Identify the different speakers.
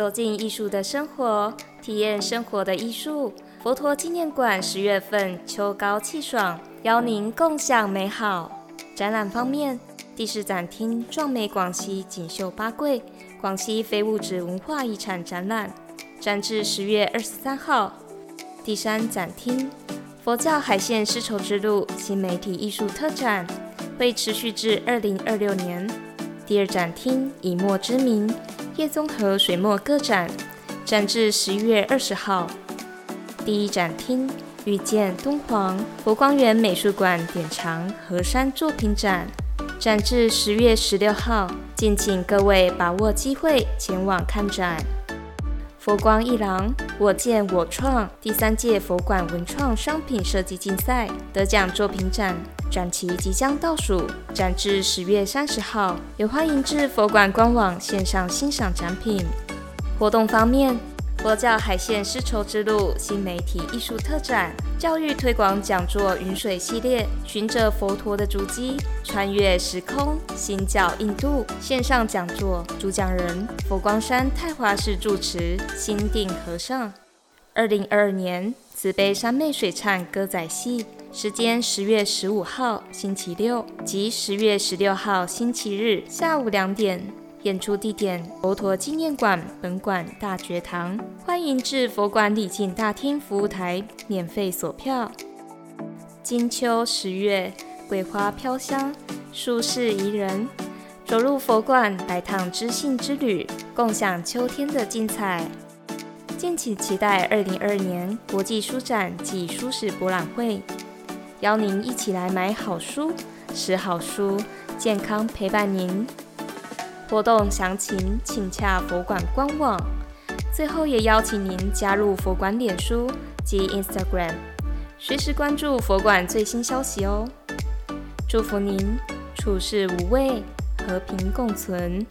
Speaker 1: 走进艺术的生活，体验生活的艺术。佛陀纪念馆十月份秋高气爽，邀您共享美好。展览方面，第四展厅壮美广西锦绣八桂广西非物质文化遗产展览，展至十月二十三号。第三展厅佛教海线丝绸之路新媒体艺术特展会持续至二零二六年。第二展厅以墨之名叶宗和水墨个展，展至十一月二十号。第一展厅遇见敦煌佛光园美术馆典藏河山作品展，展至十月十六号，敬请各位把握机会前往看展。佛光一郎我见我创第三届佛馆文创商品设计竞赛得奖作品展，展期即将倒数，展至十月三十号，也欢迎至佛馆官网线上欣赏展品。活动方面。佛教海线丝绸之路新媒体艺术特展、教育推广讲座“云水”系列，循着佛陀的足迹，穿越时空，心教印度线上讲座，主讲人佛光山太华寺住持心定和尚。二零二二年慈悲山妹水忏歌仔戏，时间十月十五号星期六及十月十六号星期日下午两点。演出地点：佛陀纪念馆本馆大觉堂。欢迎至佛馆礼敬大厅服务台免费索票。金秋十月，桂花飘香，舒适宜人。走入佛馆，来趟知性之旅，共享秋天的精彩。敬请期待二零二二年国际书展暨书史博览会，邀您一起来买好书、识好书，健康陪伴您。活动详情请洽佛馆官网。最后也邀请您加入佛馆脸书及 Instagram，随时关注佛馆最新消息哦。祝福您处事无畏，和平共存。